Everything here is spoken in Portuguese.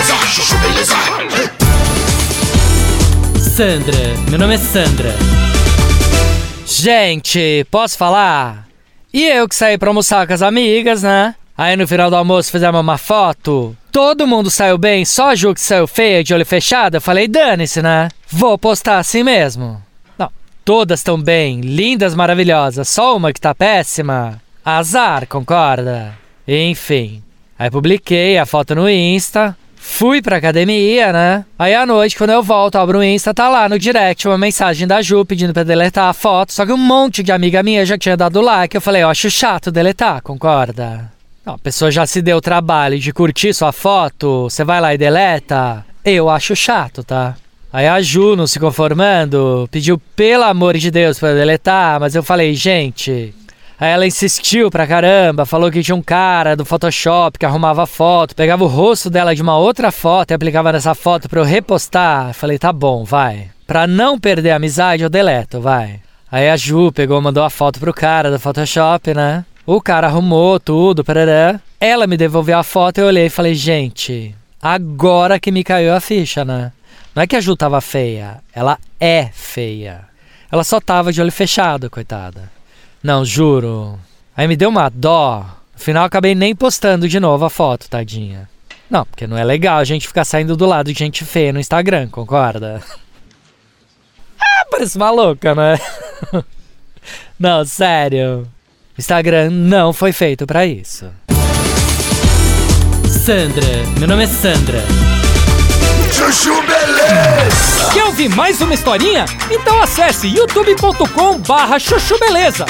beleza, chuchu beleza. Sandra, meu nome é Sandra. Gente, posso falar? E eu que saí pra almoçar com as amigas, né? Aí no final do almoço fizemos uma foto. Todo mundo saiu bem, só a Ju que saiu feia de olho fechado. Eu falei, dane-se, né? Vou postar assim mesmo. Não, todas estão bem, lindas, maravilhosas. Só uma que tá péssima. Azar, concorda? Enfim. Aí publiquei a foto no Insta. Fui pra academia, né? Aí à noite, quando eu volto, abro o Insta, tá lá no direct uma mensagem da Ju pedindo pra deletar a foto. Só que um monte de amiga minha já tinha dado like. Eu falei, eu acho chato deletar, concorda? Não, a pessoa já se deu o trabalho de curtir sua foto, você vai lá e deleta. Eu acho chato, tá? Aí a Ju, não se conformando, pediu pelo amor de Deus pra deletar, mas eu falei, gente. Aí ela insistiu pra caramba, falou que tinha um cara do Photoshop que arrumava foto, pegava o rosto dela de uma outra foto e aplicava nessa foto pra eu repostar. Falei, tá bom, vai. Pra não perder a amizade, eu deleto, vai. Aí a Ju pegou, mandou a foto pro cara do Photoshop, né? O cara arrumou tudo, parará. Ela me devolveu a foto e eu olhei e falei, gente, agora que me caiu a ficha, né? Não é que a Ju tava feia, ela é feia. Ela só tava de olho fechado, coitada. Não, juro. Aí me deu uma dó. No final acabei nem postando de novo a foto, tadinha. Não, porque não é legal a gente ficar saindo do lado de gente feia no Instagram, concorda? ah, parece uma louca, né? não, sério. Instagram não foi feito para isso. Sandra, meu nome é Sandra. Chuchu ouvir mais uma historinha? Então acesse youtube.com barra chuchu beleza.